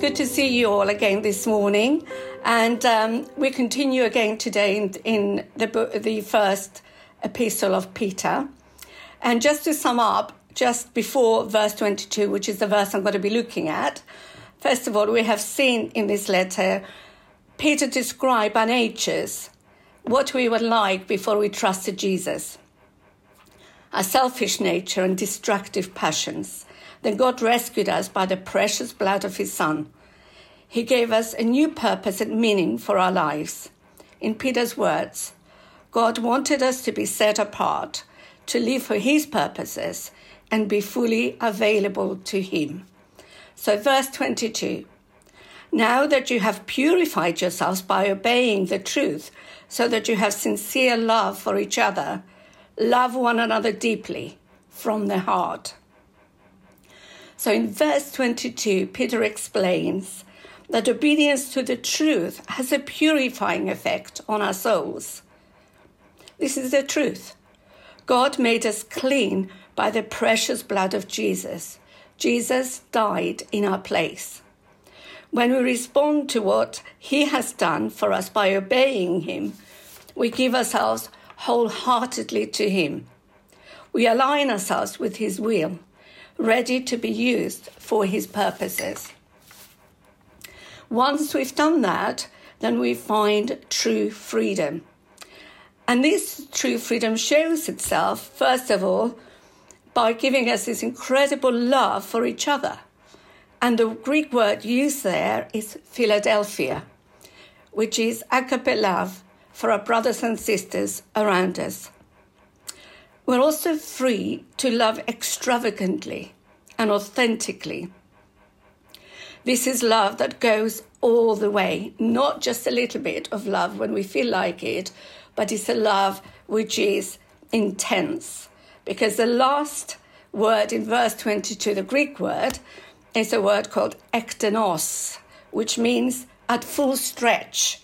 Good to see you all again this morning, and um, we continue again today in, in the book, the first epistle of Peter. And just to sum up, just before verse 22, which is the verse I'm going to be looking at, first of all, we have seen in this letter Peter describe our natures, what we were like before we trusted Jesus, our selfish nature and destructive passions then God rescued us by the precious blood of His Son. He gave us a new purpose and meaning for our lives. In Peter's words, God wanted us to be set apart, to live for His purposes, and be fully available to Him. So, verse 22 Now that you have purified yourselves by obeying the truth, so that you have sincere love for each other, love one another deeply from the heart. So in verse 22, Peter explains that obedience to the truth has a purifying effect on our souls. This is the truth. God made us clean by the precious blood of Jesus. Jesus died in our place. When we respond to what He has done for us by obeying Him, we give ourselves wholeheartedly to Him. We align ourselves with His will ready to be used for his purposes. Once we've done that, then we find true freedom. And this true freedom shows itself, first of all, by giving us this incredible love for each other. And the Greek word used there is Philadelphia, which is agape love for our brothers and sisters around us. We're also free to love extravagantly and authentically. This is love that goes all the way, not just a little bit of love when we feel like it, but it's a love which is intense. Because the last word in verse 22, the Greek word, is a word called ektenos, which means at full stretch,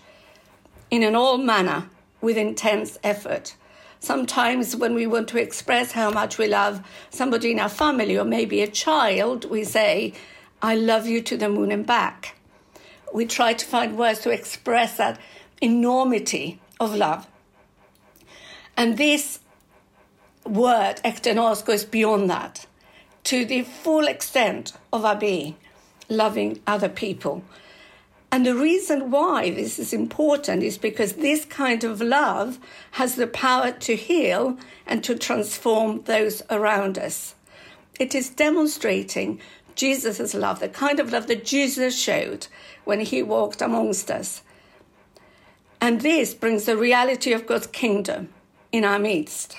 in an all manner, with intense effort. Sometimes, when we want to express how much we love somebody in our family or maybe a child, we say, I love you to the moon and back. We try to find words to express that enormity of love. And this word, ektenos, goes beyond that to the full extent of our being, loving other people. And the reason why this is important is because this kind of love has the power to heal and to transform those around us. It is demonstrating Jesus' love, the kind of love that Jesus showed when he walked amongst us. And this brings the reality of God's kingdom in our midst.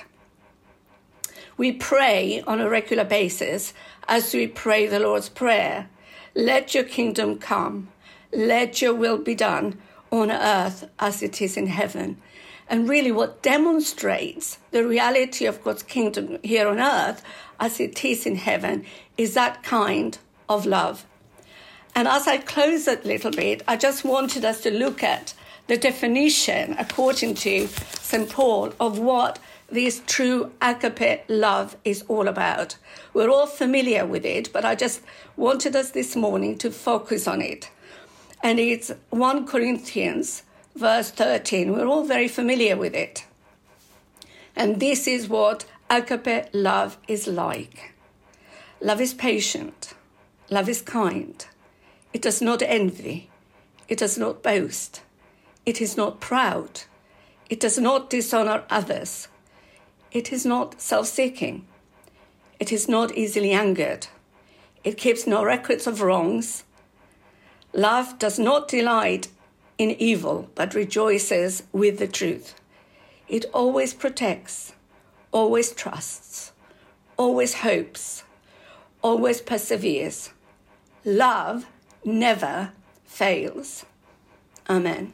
We pray on a regular basis as we pray the Lord's Prayer Let your kingdom come let your will be done on earth as it is in heaven. And really, what demonstrates the reality of God's kingdom here on earth as it is in heaven is that kind of love. And as I close it a little bit, I just wanted us to look at the definition, according to St. Paul, of what this true agape love is all about. We're all familiar with it, but I just wanted us this morning to focus on it and it's 1 Corinthians, verse 13. We're all very familiar with it. And this is what agape love is like. Love is patient, love is kind, it does not envy, it does not boast, it is not proud, it does not dishonor others, it is not self seeking, it is not easily angered, it keeps no records of wrongs Love does not delight in evil, but rejoices with the truth. It always protects, always trusts, always hopes, always perseveres. Love never fails. Amen.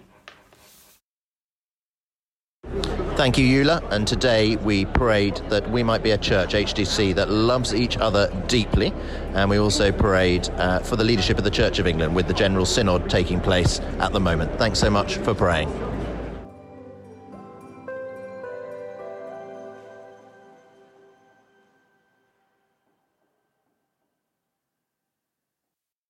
Thank you, Eula. And today we prayed that we might be a church, HTC, that loves each other deeply. And we also prayed uh, for the leadership of the Church of England with the General Synod taking place at the moment. Thanks so much for praying.